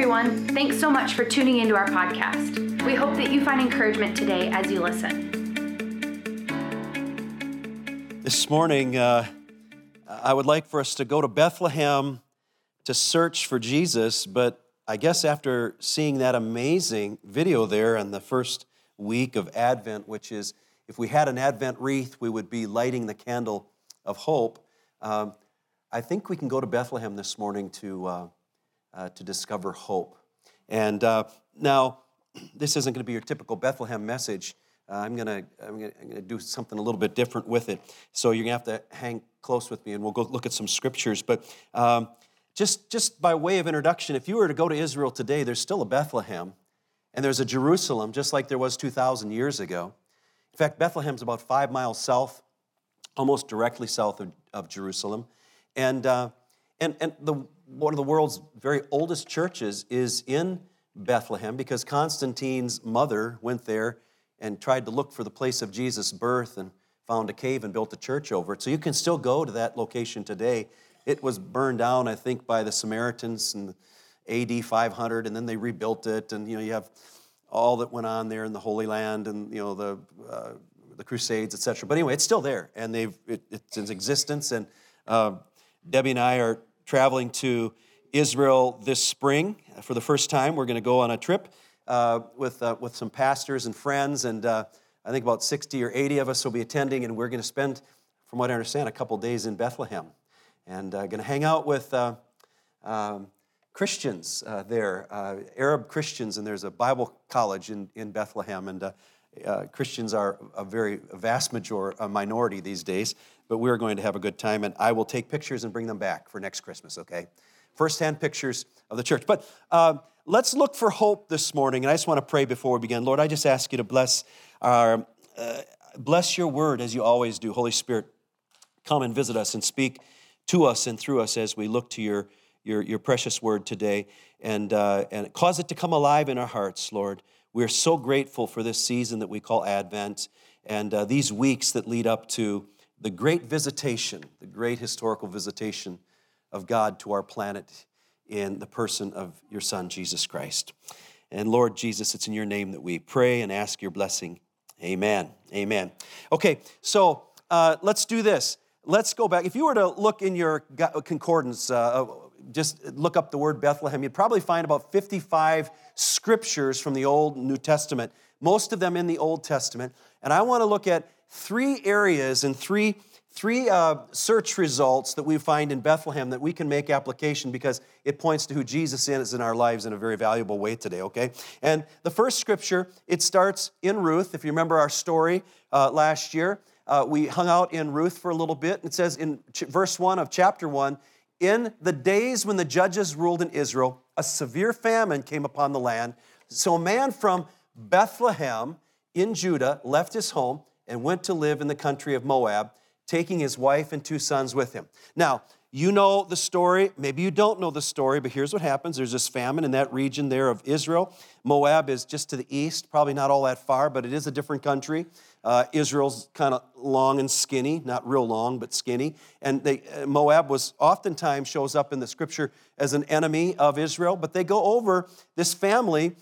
everyone. Thanks so much for tuning into our podcast. We hope that you find encouragement today as you listen. This morning, uh, I would like for us to go to Bethlehem to search for Jesus, but I guess after seeing that amazing video there in the first week of Advent, which is if we had an Advent wreath, we would be lighting the candle of hope. Um, I think we can go to Bethlehem this morning to, uh, uh, to discover hope. And uh, now, this isn't going to be your typical Bethlehem message. Uh, I'm going to I'm I'm gonna do something a little bit different with it. So you're going to have to hang close with me and we'll go look at some scriptures. But um, just, just by way of introduction, if you were to go to Israel today, there's still a Bethlehem and there's a Jerusalem, just like there was 2,000 years ago. In fact, Bethlehem's about five miles south, almost directly south of, of Jerusalem. And, uh, and, and the, one of the world's very oldest churches is in Bethlehem because Constantine's mother went there and tried to look for the place of Jesus' birth and found a cave and built a church over it. So you can still go to that location today. It was burned down, I think, by the Samaritans in AD 500, and then they rebuilt it. And you know, you have all that went on there in the Holy Land, and you know the uh, the Crusades, etc. But anyway, it's still there, and they've it, it's in existence. And uh, Debbie and I are traveling to Israel this spring for the first time. We're going to go on a trip uh, with, uh, with some pastors and friends, and uh, I think about 60 or 80 of us will be attending, and we're going to spend, from what I understand, a couple days in Bethlehem. And uh, going to hang out with uh, um, Christians uh, there, Arab Christians, and there's a Bible college in, in Bethlehem. And uh, Christians are a very vast major, a minority these days, but we're going to have a good time, and I will take pictures and bring them back for next Christmas, okay? First-hand pictures of the church. But uh, let's look for hope this morning, and I just want to pray before we begin. Lord, I just ask you to bless our, uh, bless your word as you always do. Holy Spirit, come and visit us and speak to us and through us as we look to your, your, your precious word today, and, uh, and cause it to come alive in our hearts, Lord. We're so grateful for this season that we call Advent and uh, these weeks that lead up to the great visitation, the great historical visitation of God to our planet in the person of your Son, Jesus Christ. And Lord Jesus, it's in your name that we pray and ask your blessing. Amen. Amen. Okay, so uh, let's do this. Let's go back. If you were to look in your concordance, uh, just look up the word Bethlehem, you'd probably find about 55 scriptures from the Old New Testament, most of them in the Old Testament. And I want to look at three areas and three, three uh, search results that we find in Bethlehem that we can make application because it points to who Jesus is in our lives in a very valuable way today, okay? And the first scripture, it starts in Ruth. If you remember our story uh, last year, uh, we hung out in Ruth for a little bit. It says in ch- verse 1 of chapter 1 in the days when the judges ruled in Israel, a severe famine came upon the land. So a man from Bethlehem in Judah left his home and went to live in the country of Moab, taking his wife and two sons with him. Now, you know the story. Maybe you don't know the story, but here's what happens there's this famine in that region there of Israel. Moab is just to the east, probably not all that far, but it is a different country. Uh, Israel's kind of long and skinny, not real long, but skinny. And they, uh, Moab was oftentimes shows up in the scripture as an enemy of Israel, but they go over this family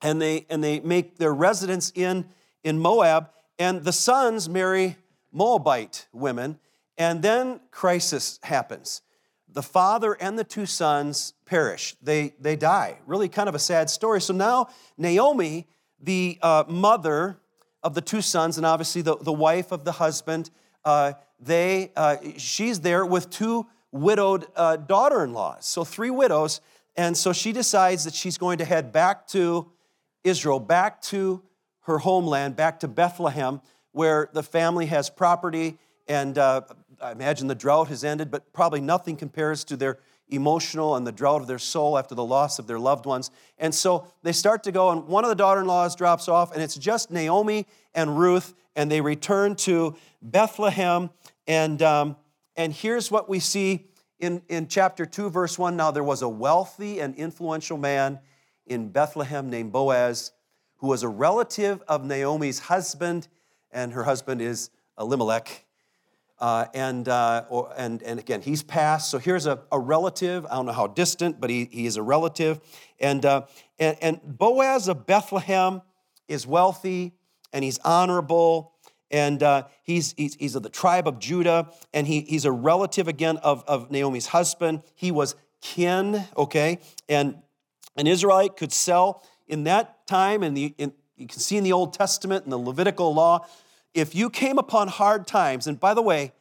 and they, and they make their residence in, in Moab, and the sons marry Moabite women and then crisis happens. The father and the two sons perish. They, they die. Really kind of a sad story. So now Naomi, the uh, mother of the two sons, and obviously the, the wife of the husband, uh, they, uh, she's there with two widowed uh, daughter-in-laws. So three widows. And so she decides that she's going to head back to Israel, back to her homeland, back to Bethlehem, where the family has property and uh, I imagine the drought has ended, but probably nothing compares to their emotional and the drought of their soul after the loss of their loved ones. And so they start to go, and one of the daughter in laws drops off, and it's just Naomi and Ruth, and they return to Bethlehem. And, um, and here's what we see in, in chapter 2, verse 1. Now there was a wealthy and influential man in Bethlehem named Boaz, who was a relative of Naomi's husband, and her husband is Elimelech Uh, and, uh, or, and, and again, he's passed. So here's a, a relative. I don't know how distant, but he, he is a relative. And, uh, and, and Boaz of Bethlehem is wealthy and he's honorable. And uh, he's, he's, he's of the tribe of Judah. And he, he's a relative again of, of Naomi's husband. He was kin, okay? And an Israelite could sell in that time, and you can see in the Old Testament and the Levitical law, if you came upon hard times, and by the way,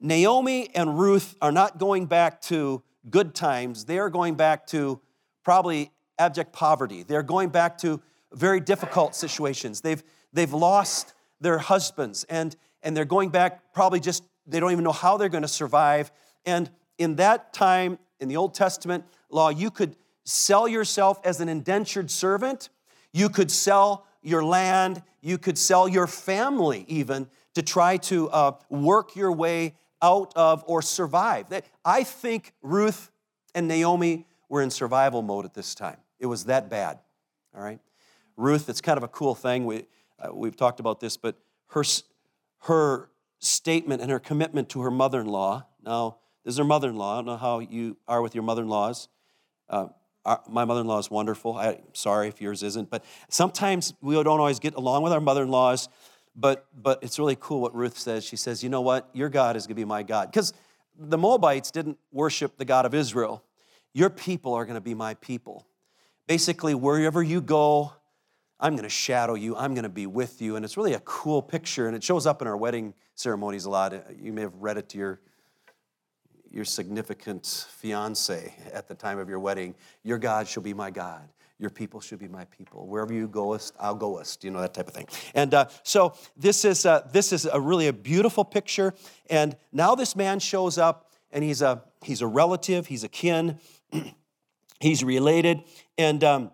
Naomi and Ruth are not going back to good times, they are going back to probably abject poverty. They're going back to very difficult situations. They've, they've lost their husbands, and, and they're going back probably just, they don't even know how they're going to survive. And in that time, in the Old Testament law, you could sell yourself as an indentured servant, you could sell your land, you could sell your family even to try to uh, work your way out of or survive. I think Ruth and Naomi were in survival mode at this time. It was that bad, all right? Ruth, it's kind of a cool thing. We, uh, we've talked about this, but her, her statement and her commitment to her mother in law. Now, this is her mother in law. I don't know how you are with your mother in laws. Uh, my mother in law is wonderful. I'm sorry if yours isn't, but sometimes we don't always get along with our mother in laws. But, but it's really cool what Ruth says. She says, You know what? Your God is going to be my God. Because the Moabites didn't worship the God of Israel. Your people are going to be my people. Basically, wherever you go, I'm going to shadow you. I'm going to be with you. And it's really a cool picture. And it shows up in our wedding ceremonies a lot. You may have read it to your your significant fiance at the time of your wedding, your God shall be my God. Your people should be my people. Wherever you goest, I'll goest. You know that type of thing. And uh, so this is uh, this is a really a beautiful picture. And now this man shows up, and he's a he's a relative. He's a kin. he's related, and um,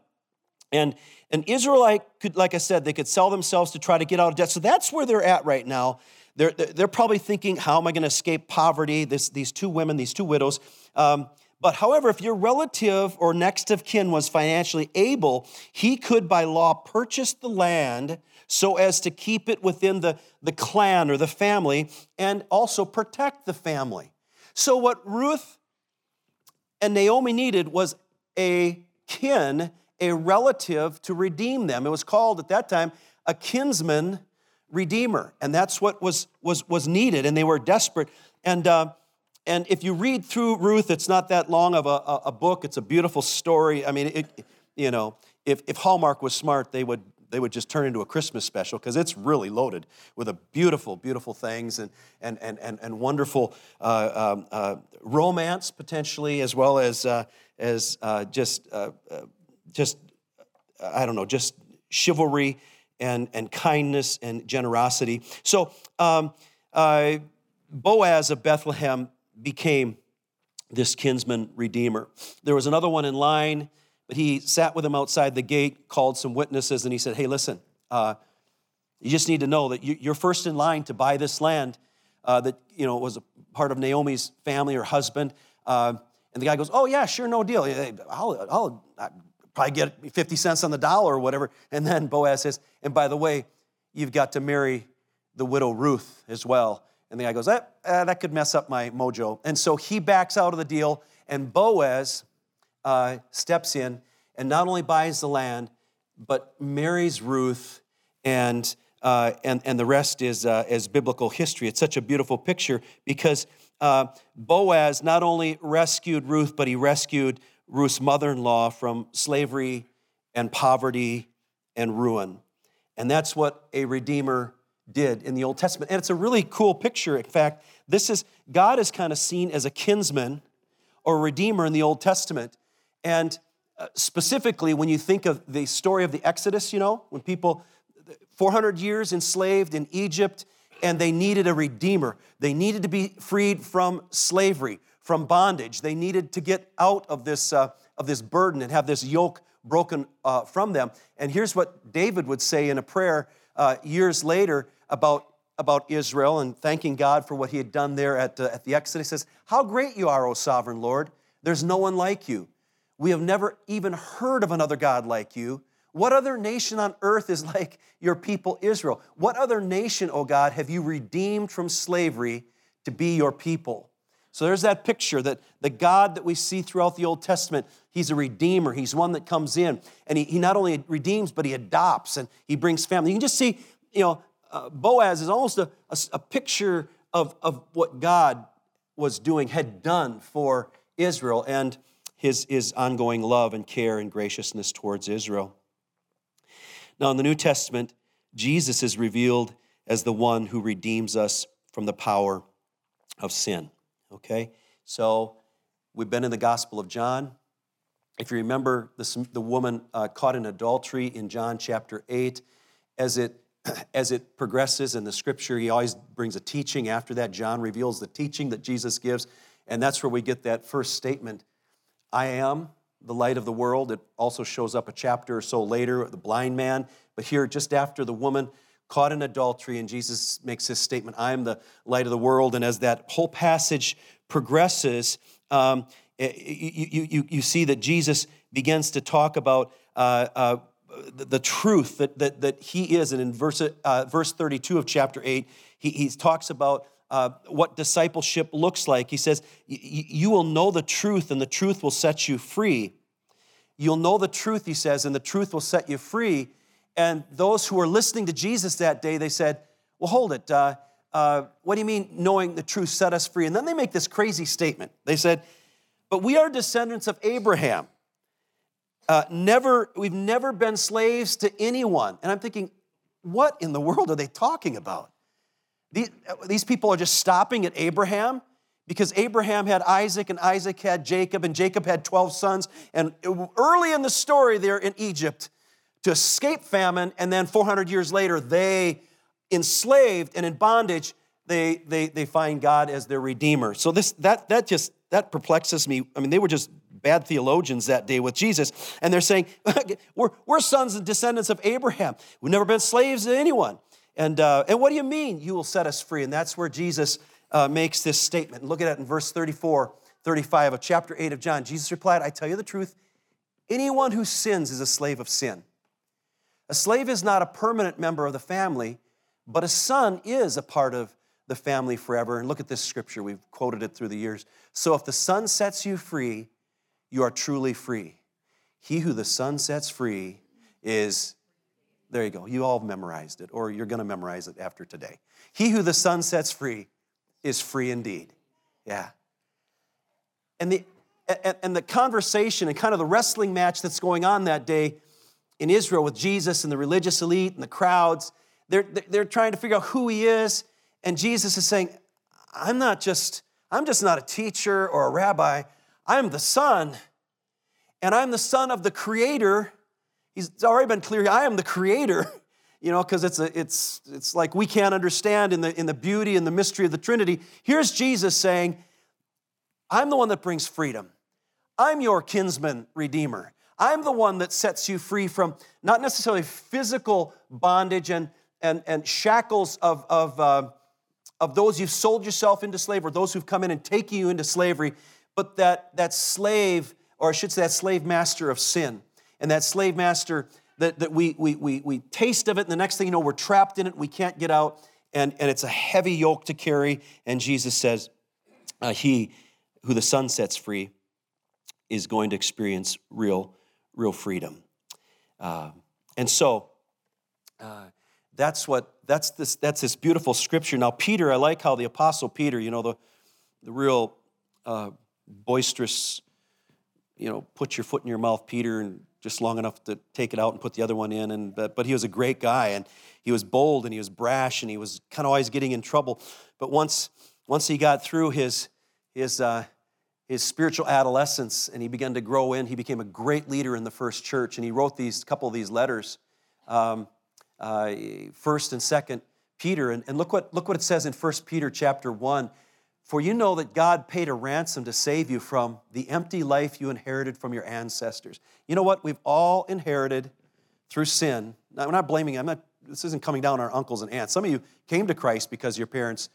and an Israelite could, like I said, they could sell themselves to try to get out of debt. So that's where they're at right now. They're, they're probably thinking, how am I going to escape poverty? This, these two women, these two widows. Um, but however, if your relative or next of kin was financially able, he could by law purchase the land so as to keep it within the, the clan or the family and also protect the family. So, what Ruth and Naomi needed was a kin, a relative to redeem them. It was called at that time a kinsman redeemer. And that's what was, was, was needed, and they were desperate. And, uh, and if you read through Ruth, it's not that long of a, a book. It's a beautiful story. I mean, it, you know, if, if Hallmark was smart, they would, they would just turn into a Christmas special because it's really loaded with a beautiful, beautiful things and, and, and, and, and wonderful uh, um, uh, romance potentially, as well as, uh, as uh, just, uh, uh, just, I don't know, just chivalry and, and kindness and generosity. So um, uh, Boaz of Bethlehem became this kinsman redeemer. There was another one in line, but he sat with him outside the gate, called some witnesses, and he said, Hey, listen, uh, you just need to know that you're first in line to buy this land uh, that you know was a part of Naomi's family or husband. Uh, and the guy goes, Oh, yeah, sure, no deal. I'll, I'll, probably get 50 cents on the dollar or whatever. And then Boaz says, and by the way, you've got to marry the widow Ruth as well. And the guy goes, eh, eh, that could mess up my mojo. And so he backs out of the deal, and Boaz uh, steps in and not only buys the land, but marries Ruth, and, uh, and, and the rest is, uh, is biblical history. It's such a beautiful picture because uh, Boaz not only rescued Ruth, but he rescued Ruth's mother in law from slavery and poverty and ruin. And that's what a redeemer did in the Old Testament. And it's a really cool picture. In fact, this is God is kind of seen as a kinsman or redeemer in the Old Testament. And uh, specifically, when you think of the story of the Exodus, you know, when people, 400 years enslaved in Egypt, and they needed a redeemer. They needed to be freed from slavery, from bondage. They needed to get out of this, uh, of this burden and have this yoke broken uh, from them. And here's what David would say in a prayer uh, years later about, about Israel and thanking God for what he had done there at, uh, at the Exodus. He says, How great you are, O sovereign Lord! There's no one like you. We have never even heard of another God like you. What other nation on earth is like your people Israel? What other nation, oh God, have you redeemed from slavery to be your people? So there's that picture that the God that we see throughout the Old Testament, He's a redeemer. He's one that comes in and He, he not only redeems, but He adopts and He brings family. You can just see, you know, uh, Boaz is almost a, a, a picture of, of what God was doing, had done for Israel and his, his ongoing love and care and graciousness towards Israel. Now, in the New Testament, Jesus is revealed as the one who redeems us from the power of sin. Okay? So, we've been in the Gospel of John. If you remember the woman uh, caught in adultery in John chapter 8, as it, as it progresses in the scripture, he always brings a teaching. After that, John reveals the teaching that Jesus gives. And that's where we get that first statement I am the light of the world. It also shows up a chapter or so later, the blind man. But here, just after the woman caught in adultery, and Jesus makes this statement I am the light of the world. And as that whole passage progresses, um, eh, you, you, you see that Jesus begins to talk about uh, uh, the, the, truth that, that, that he is. And in verse, uh, verse 32 of chapter 8, he, he talks about uh, what discipleship looks like. He says, You will know the truth, and the truth will set you free. You'll know the truth, he says, and the truth will set you free. And those who were listening to Jesus that day, they said, Well, hold it. Uh, uh, what do you mean knowing the truth set us free? And then they make this crazy statement. They said, But we are descendants of Abraham. Uh, never, we've never been slaves to anyone. And I'm thinking, what in the world are they talking about? These, these people are just stopping at Abraham because Abraham had Isaac and Isaac had Jacob and Jacob had 12 sons. And early in the story, they're in Egypt to escape famine. And then 400 years later, they, enslaved and in bondage, they, they, they find God as their redeemer. So this, that, that just, that perplexes me. I mean, they were just bad theologians that day with Jesus. And they're saying, we're, we're sons and descendants of Abraham. We've never been slaves to anyone. And, uh, and what do you mean you will set us free? And that's where Jesus uh, makes this statement. Look at it in verse 34, 35 of chapter 8 of John. Jesus replied, I tell you the truth, anyone who sins is a slave of sin. A slave is not a permanent member of the family, but a son is a part of the family forever. And look at this scripture, we've quoted it through the years. So if the son sets you free, you are truly free. He who the son sets free is there you go. You all memorized it, or you're to memorize it after today. He who the Son sets free is free indeed. Yeah. And the, and the conversation and kind of the wrestling match that's going on that day in Israel with Jesus and the religious elite and the crowds, they're, they're trying to figure out who he is. And Jesus is saying, I'm not just, I'm just not a teacher or a rabbi. I'm the son, and I'm the son of the creator He's already been clear, I am the creator, you know, because it's, a, it's, it's like we can't understand in the, in the beauty and the mystery of the Trinity. Here's Jesus saying, I'm the one that brings freedom. I'm your kinsman redeemer. I'm the one that sets you free from not necessarily physical bondage and, and, and shackles of, of, uh, of those you've sold yourself into slavery, or those who've come in and taken you into slavery, but that, that slave, or I should say, that slave master of sin and that slave master that, that we, we, we, we taste of it, and the next thing you know, we're trapped in it, we can't get out, and, and it's a heavy yoke to carry. And Jesus says, uh, He who the Son sets free is going to experience real, real freedom. Uh, and so, uh, that's what that's this that's this beautiful scripture now peter i like how the apostle peter you know the, the real uh, boisterous you know put your foot in your mouth peter and just long enough to take it out and put the other one in. And, but, but he was a great guy, and he was bold, and he was brash, and he was kind of always getting in trouble. But once, once he got through his, his, uh, his spiritual adolescence and he began to grow in, he became a great leader in the first church. And he wrote these couple of these letters, um, uh, first and second Peter. And, and look, what, look what it says in First Peter chapter 1. For you know that God paid a ransom to save you from the empty life you inherited from your ancestors. You know what? We've all inherited through sin. Now, I'm not blaming, I'm not, this isn't coming down on our uncles and aunts. Some of you came to Christ because your parents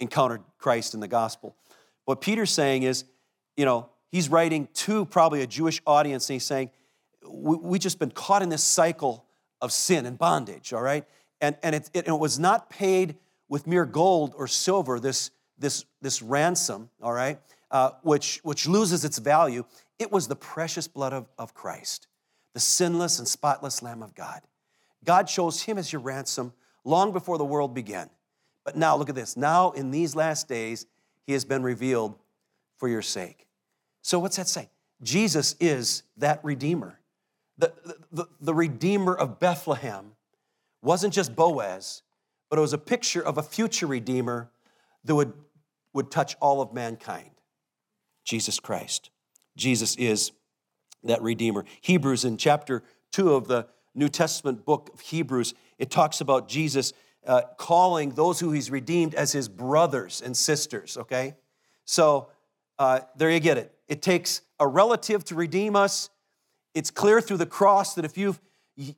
encountered Christ in the gospel. What Peter's saying is, you know, he's writing to probably a Jewish audience and he's saying, we, we just been caught in this cycle of sin and bondage, all right? And, and it, it, it was not paid with mere gold or silver, this, this, this ransom, all right, uh, which, which loses its value. It was the precious blood of, of Christ, the sinless and spotless Lamb of God. God chose him as your ransom long before the world began. But now, look at this. Now, in these last days, he has been revealed for your sake. So, what's that say? Jesus is that Redeemer. The, the, the Redeemer of Bethlehem wasn't just Boaz, but it was a picture of a future Redeemer that would, would touch all of mankind Jesus Christ. Jesus is that Redeemer. Hebrews in chapter 2 of the New Testament book of Hebrews, it talks about Jesus uh, calling those who he's redeemed as his brothers and sisters, okay? So uh, there you get it. It takes a relative to redeem us. It's clear through the cross that if you've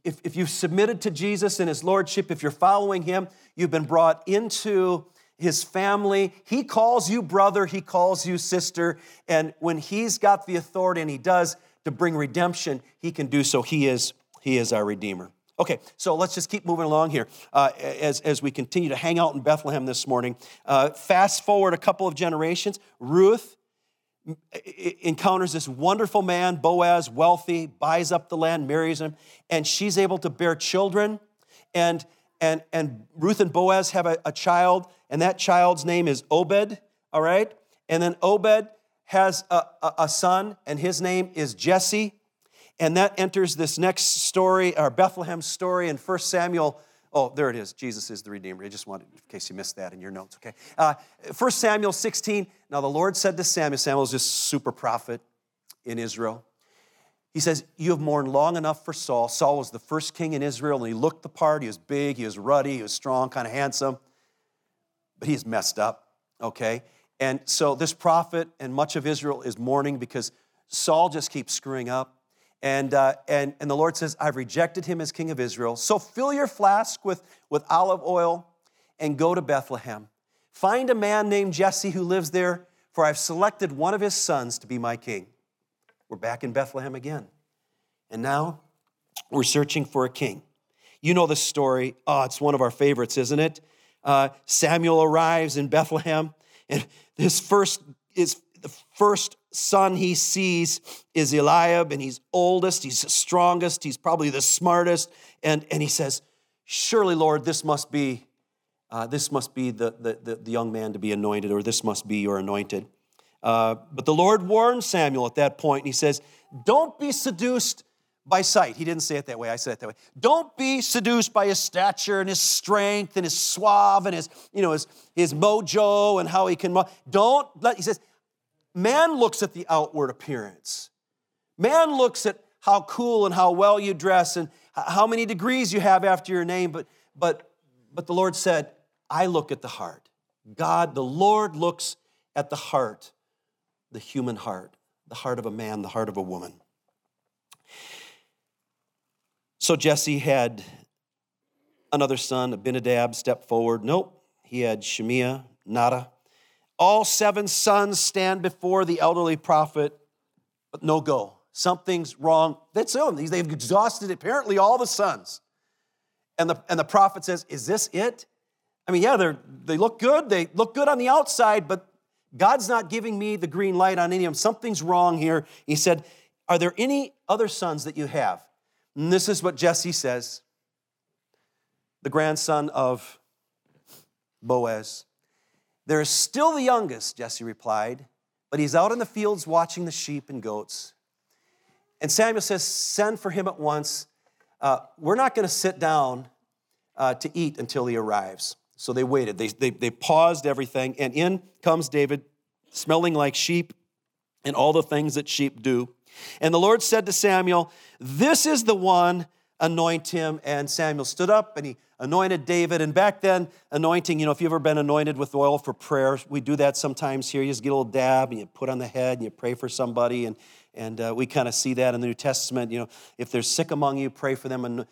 if, if you've submitted to Jesus and his lordship, if you're following him, you've been brought into his family. He calls you brother, he calls you sister. And when he's got the authority, and he does, to bring redemption, he can do so. He is, he is our Redeemer. Okay, so let's just keep moving along here uh, as, as we continue to hang out in Bethlehem this morning. Uh, fast forward a couple of generations. Ruth encounters this wonderful man, Boaz, wealthy, buys up the land, marries him, and she's able to bear children. And, and, and Ruth and Boaz have a, a child, and that child's name is Obed, all right? And then Obed has a, a, a son, and his name is Jesse. And that enters this next story, our Bethlehem story in 1 Samuel Oh, there it is. Jesus is the Redeemer. I just wanted, in case you missed that in your notes, okay? Uh, 1 Samuel 16. Now, the Lord said to Samuel, Samuel is this super prophet in Israel. He says, You have mourned long enough for Saul. Saul was the first king in Israel, and he looked the part. He was big, he was ruddy, he was strong, kind of handsome, but he's messed up, okay? And so this prophet and much of Israel is mourning because Saul just keeps screwing up. And, uh, and, and the Lord says, I've rejected him as king of Israel. So fill your flask with, with olive oil and go to Bethlehem. Find a man named Jesse who lives there, for I've selected one of his sons to be my king. We're back in Bethlehem again. And now we're searching for a king. You know the story. Oh, it's one of our favorites, isn't it? Uh, Samuel arrives in Bethlehem, and this first is the first son he sees is Eliab, and he's oldest, he's the strongest, he's probably the smartest. And, and he says, Surely, Lord, this must be, uh, this must be the, the, the, young man to be anointed, or this must be your anointed. Uh, but the Lord warned Samuel at that point, and he says, Don't be seduced by sight. He didn't say it that way, I said it that way. Don't be seduced by his stature and his strength and his suave and his, you know, his, his mojo and how he can. Don't let, he says, Man looks at the outward appearance. Man looks at how cool and how well you dress and how many degrees you have after your name, but, but, but the Lord said, I look at the heart. God, the Lord looks at the heart, the human heart, the heart of a man, the heart of a woman. So Jesse had another son, Abinadab, step forward. Nope, he had Shemiah, nada. All seven sons stand before the elderly prophet, but no go. Something's wrong. That's them. They've exhausted apparently all the sons. And the, and the prophet says, Is this it? I mean, yeah, they they look good. They look good on the outside, but God's not giving me the green light on any of them. Something's wrong here. He said, Are there any other sons that you have? And this is what Jesse says the grandson of Boaz. There is still the youngest, Jesse replied, but he's out in the fields watching the sheep and goats. And Samuel says, Send for him at once. Uh, we're not going to sit down uh, to eat until he arrives. So they waited. They, they, they paused everything, and in comes David, smelling like sheep and all the things that sheep do. And the Lord said to Samuel, This is the one, anoint him. And Samuel stood up and he anointed David. And back then, anointing, you know, if you've ever been anointed with oil for prayer, we do that sometimes here. You just get a little dab and you put on the head and you pray for somebody. And, and uh, we kind of see that in the New Testament. You know, if they're sick among you, pray for them and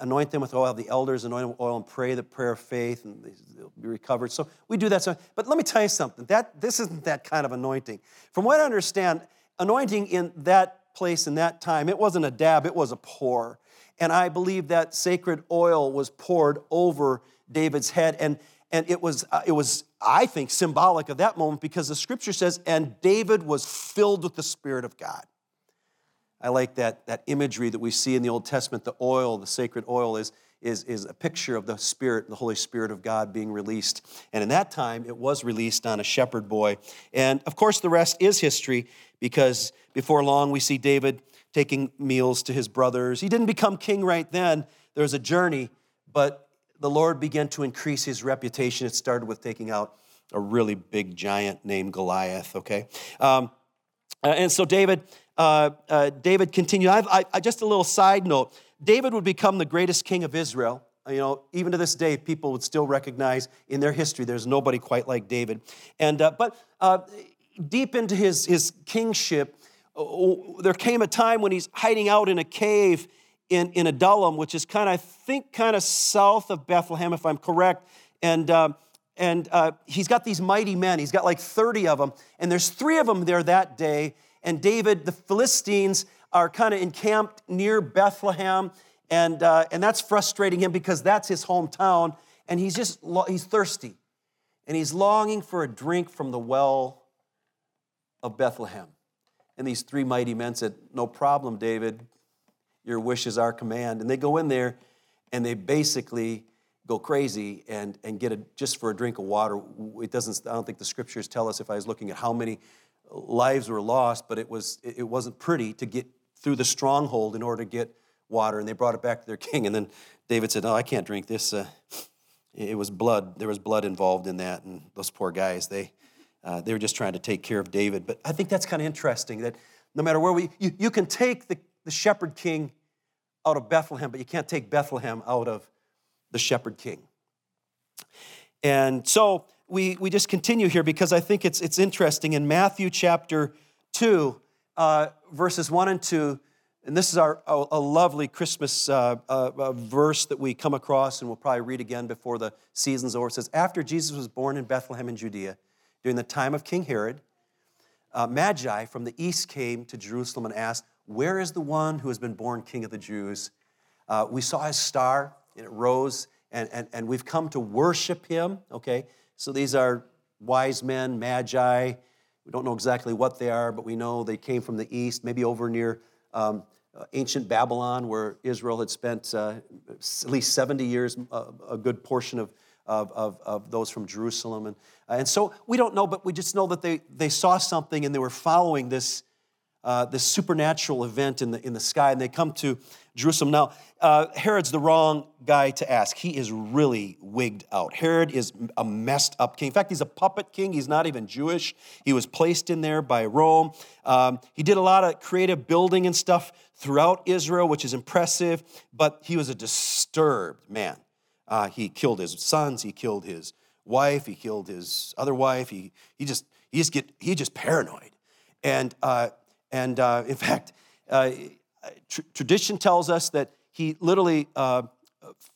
anoint them with oil. The elders anoint them with oil and pray the prayer of faith and they'll be recovered. So we do that. So, but let me tell you something. That this isn't that kind of anointing. From what I understand, anointing in that place in that time, it wasn't a dab, it was a pour. And I believe that sacred oil was poured over David's head. And, and it, was, uh, it was, I think, symbolic of that moment because the scripture says, and David was filled with the Spirit of God. I like that, that imagery that we see in the Old Testament. The oil, the sacred oil, is, is, is a picture of the Spirit, the Holy Spirit of God being released. And in that time, it was released on a shepherd boy. And of course, the rest is history because before long, we see David taking meals to his brothers. He didn't become king right then, there was a journey, but the Lord began to increase his reputation. It started with taking out a really big giant named Goliath, okay? Um, and so David, uh, uh, David continued. I, I, just a little side note. David would become the greatest king of Israel. You know, even to this day, people would still recognize in their history there's nobody quite like David. And uh, but uh, deep into his his kingship, uh, there came a time when he's hiding out in a cave in, in Adullam, which is kind of, I think, kind of south of Bethlehem, if I'm correct. And, uh, and uh, he's got these mighty men. He's got like 30 of them. And there's three of them there that day. And David, the Philistines, are kind of encamped near Bethlehem. And, uh, and that's frustrating him because that's his hometown. And he's just, he's thirsty. And he's longing for a drink from the well of Bethlehem. And these three mighty men said, No problem, David. Your wish is our command. And they go in there and they basically go crazy and, and get it just for a drink of water. It doesn't, I don't think the scriptures tell us if I was looking at how many lives were lost, but it, was, it wasn't pretty to get through the stronghold in order to get water. And they brought it back to their king. And then David said, No, I can't drink this. Uh, it was blood. There was blood involved in that. And those poor guys, they, uh, they were just trying to take care of David. But I think that's kind of interesting that no matter where we, you, you can take the, the shepherd king out of Bethlehem, but you can't take Bethlehem out of the shepherd king. And so we, we just continue here because I think it's, it's interesting. In Matthew chapter 2, uh, verses 1 and 2, and this is our, a, a lovely Christmas uh, uh, verse that we come across and we'll probably read again before the season's over. It says, After Jesus was born in Bethlehem in Judea, during the time of King Herod, uh, Magi from the east came to Jerusalem and asked, Where is the one who has been born King of the Jews? Uh, we saw his star, and it rose, and, and, and we've come to worship him. Okay, so these are wise men, Magi. We don't know exactly what they are, but we know they came from the east, maybe over near um, uh, ancient Babylon, where Israel had spent uh, at least 70 years, uh, a good portion of of, of, of those from Jerusalem. And, uh, and so we don't know, but we just know that they, they saw something and they were following this, uh, this supernatural event in the, in the sky, and they come to Jerusalem. Now, uh, Herod's the wrong guy to ask. He is really wigged out. Herod is a messed up king. In fact, he's a puppet king. He's not even Jewish. He was placed in there by Rome. Um, he did a lot of creative building and stuff throughout Israel, which is impressive, but he was a disturbed man. Uh, he killed his sons. He killed his wife. He killed his other wife. He, he just he just get he just paranoid, and uh, and uh, in fact, uh, tr- tradition tells us that he literally uh,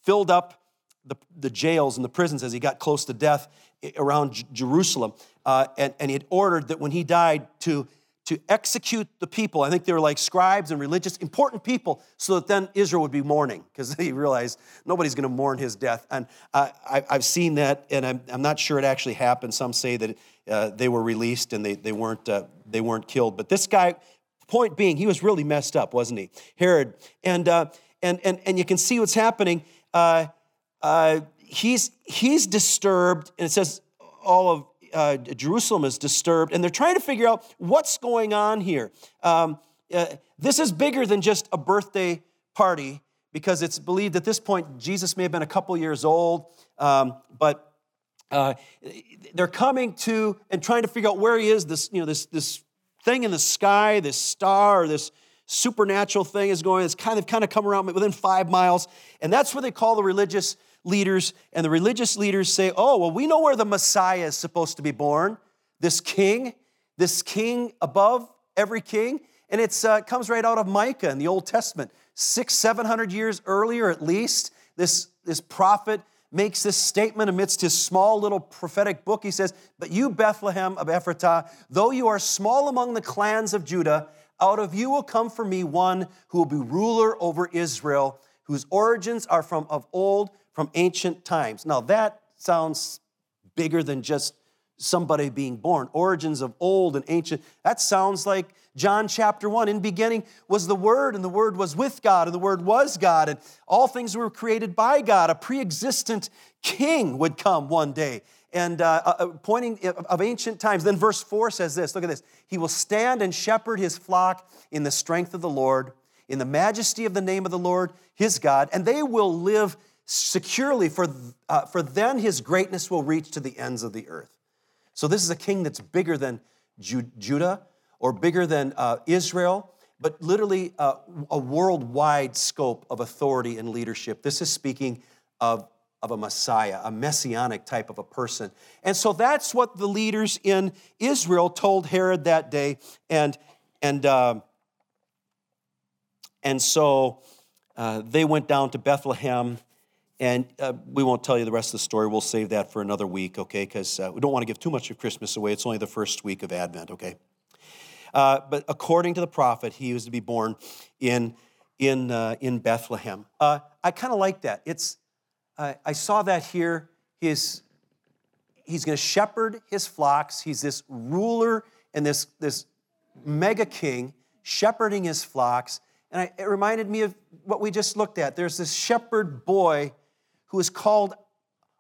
filled up the, the jails and the prisons as he got close to death around J- Jerusalem, uh, and and he had ordered that when he died to to execute the people. I think they were like scribes and religious, important people, so that then Israel would be mourning, because he realized nobody's going to mourn his death. And uh, I, have seen that, and I'm, I'm, not sure it actually happened. Some say that uh, they were released and they, they, weren't, uh, they weren't killed. But this guy, point being, he was really messed up, wasn't he? Herod. And, uh, and, and, and you can see what's happening. Uh, uh, he's, he's disturbed, and it says all of uh, Jerusalem is disturbed, and they're trying to figure out what's going on here. Um, uh, this is bigger than just a birthday party because it's believed at this point Jesus may have been a couple years old, um, but uh, they're coming to and trying to figure out where he is. This, you know, this this thing in the sky, this star, this supernatural thing is going. It's kind of kind of come around within five miles, and that's where they call the religious leaders, and the religious leaders say, Oh, well, we know where the Messiah is supposed to be born. This king, this king above every king. And it uh, comes right out of Micah in the Old Testament. Six, seven hundred years earlier, at least, this, this prophet makes this statement amidst his small little prophetic book. He says, But you, Bethlehem of Ephratah, though you are small among the clans of Judah, Out of you will come for me one who will be ruler over Israel, whose origins are from of old, from ancient times. Now that sounds bigger than just somebody being born. Origins of old and ancient. That sounds like John chapter 1. In beginning was the Word, and the Word was with God, and the Word was God, and all things were created by God. A pre existent king would come one day. And uh, uh, uh pointing of ancient times. Then verse 4 says this look at this. He will stand and shepherd his flock in the strength of the Lord, in the majesty of the name of the Lord, his God, and they will live securely, for, uh, for then his greatness will reach to the ends of the earth. So this is a king that's bigger than Judah or bigger than uh, Israel, but literally uh, a worldwide scope of authority and leadership. This is speaking of, of a Messiah, a messianic type of a person. And so that's what the leaders in Israel told Herod that day. And, and, uh, and so uh, they went down to Bethlehem and uh, we won't tell you the rest of the story. We'll save that for another week, okay? Because uh, we don't want to give too much of Christmas away. It's only the first week of Advent, okay? Uh, but according to the prophet, he was to be born in, in, uh, in Bethlehem. Uh, I kind of like that. It's, I saw that here. His, he's going to shepherd his flocks. He's this ruler and this, this mega king shepherding his flocks. And I, it reminded me of what we just looked at. There's this shepherd boy who is called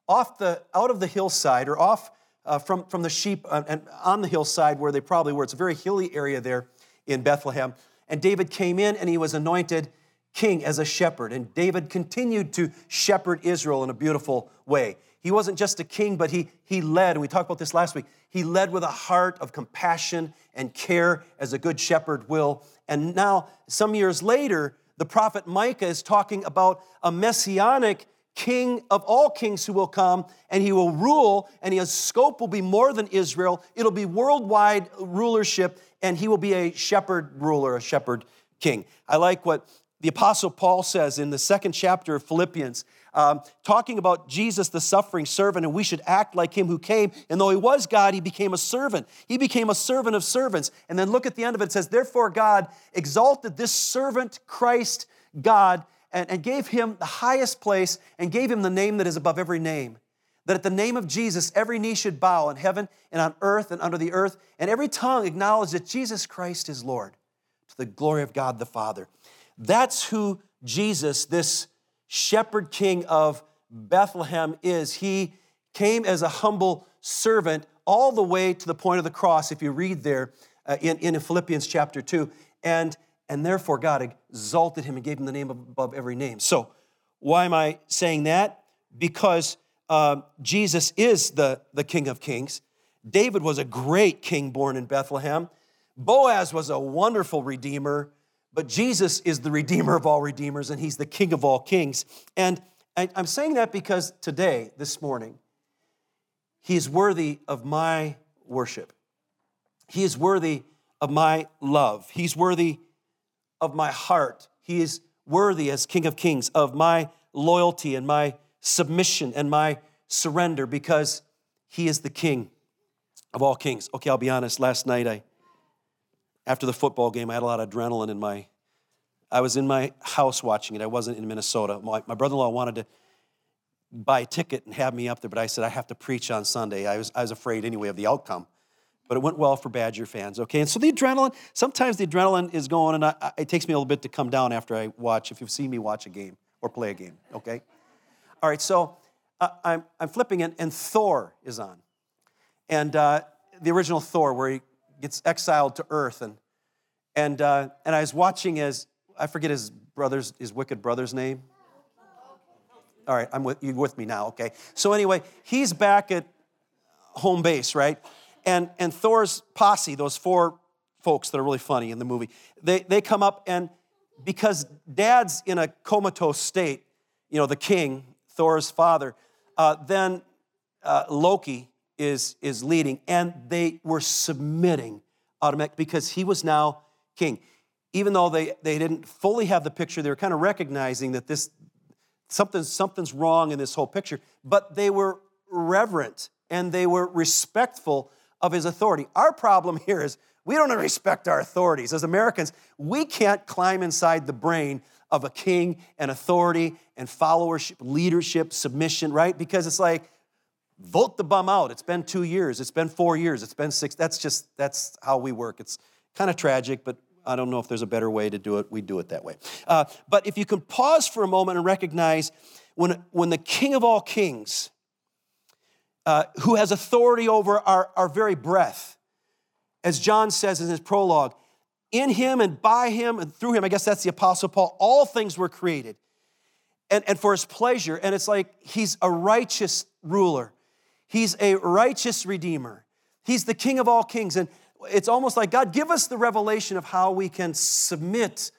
off the, out of the hillside or off uh, from, from the sheep uh, and on the hillside where they probably were. It's a very hilly area there in Bethlehem. And David came in and he was anointed king as a shepherd. And David continued to shepherd Israel in a beautiful way. He wasn't just a king, but he, he led, and we talked about this last week. He led with a heart of compassion and care as a good shepherd will. And now, some years later, the prophet Micah is talking about a messianic king of all kings who will come, and he will rule, and his scope will be more than Israel. It'll be worldwide rulership, and he will be a shepherd ruler, a shepherd king. I like what the Apostle Paul says in the second chapter of Philippians, um, talking about Jesus, the suffering servant, and we should act like him who came. And though he was God, he became a servant. He became a servant of servants. And then look at the end of it, it says, Therefore, God exalted this servant, Christ, God, and, and gave him the highest place and gave him the name that is above every name. That at the name of Jesus, every knee should bow in heaven and on earth and under the earth, and every tongue acknowledge that Jesus Christ is Lord, to the glory of God the Father. That's who Jesus, this shepherd king of Bethlehem, is. He came as a humble servant all the way to the point of the cross, if you read there uh, in, in Philippians chapter 2. And and therefore God exalted him and gave him the name above every name. So, why am I saying that? Because uh, Jesus is the, the King of Kings. David was a great king born in Bethlehem. Boaz was a wonderful redeemer, but Jesus is the redeemer of all redeemers, and he's the King of all kings. And I'm saying that because today, this morning, he's worthy of my worship. He is worthy of my love. He's worthy of my heart. He is worthy as King of Kings of my loyalty and my submission and my surrender because he is the King of all kings. Okay, I'll be honest. Last night, I, after the football game, I had a lot of adrenaline in my. I was in my house watching it. I wasn't in Minnesota. My, my brother-in-law wanted to buy a ticket and have me up there, but I said I have to preach on Sunday. I was, I was afraid anyway of the outcome but it went well for Badger fans, okay? And so the adrenaline, sometimes the adrenaline is going, and I, it takes me a little bit to come down after I watch, if you've seen me watch a game or play a game, okay? All right, so uh, I'm, I'm flipping it, and Thor is on. And uh, the original Thor, where he gets exiled to Earth, and, and, uh, and I was watching as, I forget his brother's, his wicked brother's name. All right, I'm with you with me now, okay? So anyway, he's back at home base, right? And, and Thor's posse, those four folks that are really funny in the movie, they, they come up and because dad's in a comatose state, you know, the king, Thor's father, uh, then uh, Loki is, is leading, and they were submitting automatic because he was now king. Even though they, they didn't fully have the picture, they were kind of recognizing that this something, something's wrong in this whole picture, but they were reverent and they were respectful of his authority. Our problem here is We don't respect our authorities. As Americans, we can't climb inside the brain of a king and authority and followership, leadership, submission, right? Because it's like, vote the bum out. It's been two years, it's been four years, it's been six. That's just, that's how we work. It's kind of tragic, but I don't know if there's a better way to do it. We do it that way. Uh, but if you can pause for a moment and recognize when, when the King of all kings, uh, who has authority over our, our very breath, as John says in his prologue, in him and by him and through him, I guess that's the Apostle Paul, all things were created. And, and for his pleasure. And it's like he's a righteous ruler, he's a righteous redeemer, he's the king of all kings. And it's almost like God, give us the revelation of how we can submit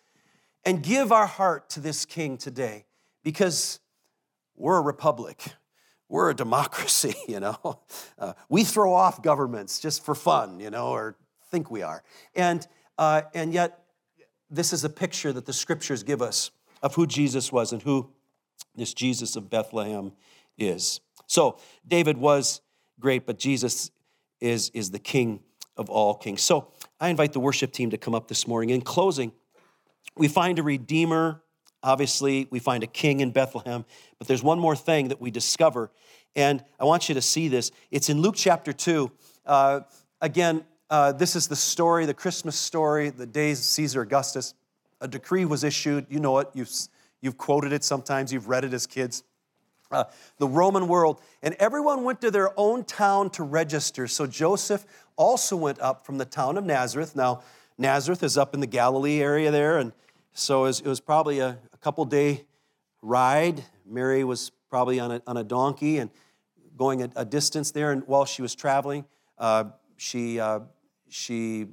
and give our heart to this king today because we're a republic. We're a democracy, you know. Uh, we throw off governments just for fun, you know, or think we are. And, uh, and yet, this is a picture that the scriptures give us of who Jesus was and who this Jesus of Bethlehem is. So, David was great, but Jesus is, is the king of all kings. So I invite the worship team to come up this morning. In closing, we find a redeemer. Obviously, we find a king in Bethlehem, but there's one more thing that we discover, and I want you to see this. It's in Luke chapter 2. Uh, again, uh, this is the story, the Christmas story, the days of Caesar Augustus. A decree was issued. You know it, you've, you've quoted it sometimes, you've read it as kids. Uh, the Roman world, and everyone went to their own town to register. So Joseph also went up from the town of Nazareth. Now, Nazareth is up in the Galilee area there, and so it was, probably a, a, couple day ride. Mary was probably on a, on a donkey and going a, a distance there, and while she was traveling, uh, she, uh, she,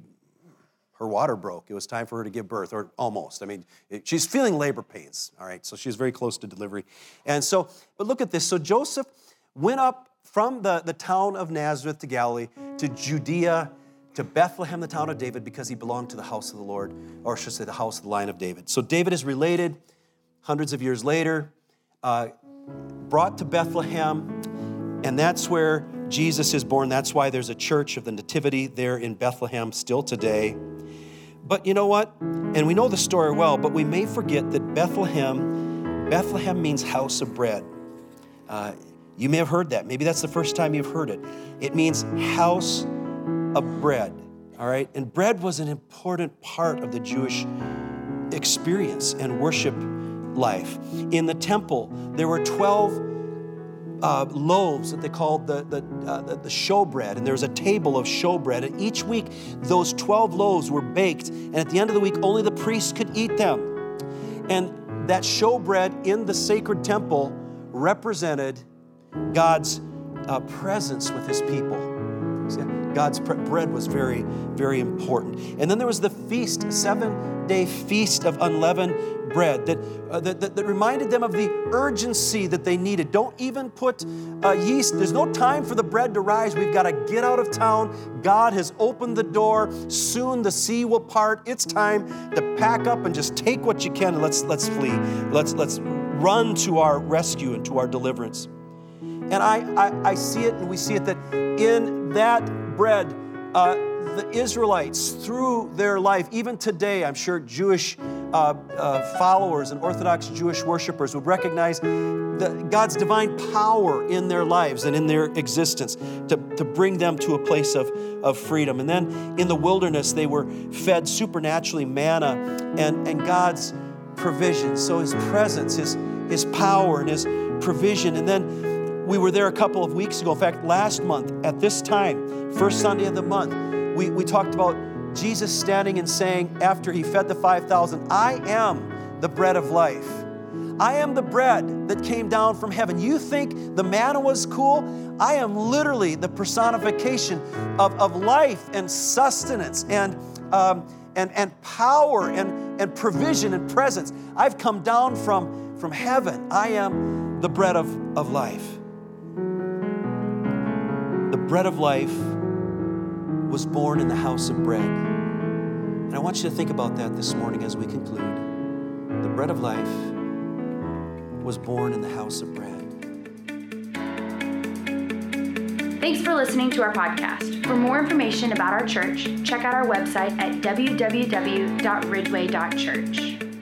her water broke. It was time for her to give birth, or almost. I mean, it, she's feeling labor pains, all right? So she's very close to delivery. And so, but look at this. So Joseph went up from the, the town of Nazareth to Galilee to Judea to Bethlehem, the town of David, because he belonged to the house of the Lord, or I should say, the house of the line of David. So David is related hundreds of years later, uh, brought to Bethlehem, and that's where Jesus is born. That's why there's a church of the Nativity there in Bethlehem still today. But you know what? And we know the story well, but we may forget that Bethlehem, Bethlehem means house of bread. Uh, you may have heard that. Maybe that's the first time you've heard it. It means house of bread, all right? And bread was an important part of the Jewish experience and worship life. In the temple, there were 12 uh, loaves that they called the, the, uh, the, the showbread, and there was a table of showbread. And each week, those 12 loaves were baked, and at the end of the week, only the priest could eat them. And that showbread in the sacred temple represented God's uh, presence with his people. God's bread was very, very important. And then there was the feast, seven day feast of unleavened bread that, uh, that, that, that, reminded them of the urgency that they needed. Don't even put uh, yeast. There's no time for the bread to rise. We've got to get out of town. God has opened the door. Soon the sea will part. It's time to pack up and just take what you can let's, let's flee. Let's, let's run to our rescue and to our deliverance. And I, I, I see it and we see it that in that bread, uh, the Israelites, through their life, even today, I'm sure Jewish uh, uh, followers and Orthodox Jewish worshipers would recognize the, God's divine power in their lives and in their existence to, to bring them to a place of, of freedom. And then in the wilderness, they were fed supernaturally manna and, and God's provision. So his presence, his, his power, and his provision. And then we were there a couple of weeks ago. In fact, last month at this time, first Sunday of the month, we, we talked about Jesus standing and saying, after he fed the 5,000, I am the bread of life. I am the bread that came down from heaven. You think the manna was cool? I am literally the personification of, of life and sustenance and, um, and, and power and, and provision and presence. I've come down from, from heaven. I am the bread of, of life The bread of life was born in the house of bread. And I want you to think about that this morning as we conclude. The bread of life was born in the house of bread. Thanks for listening to our podcast. For more information about our church, check out our website at www.ridgeway.church.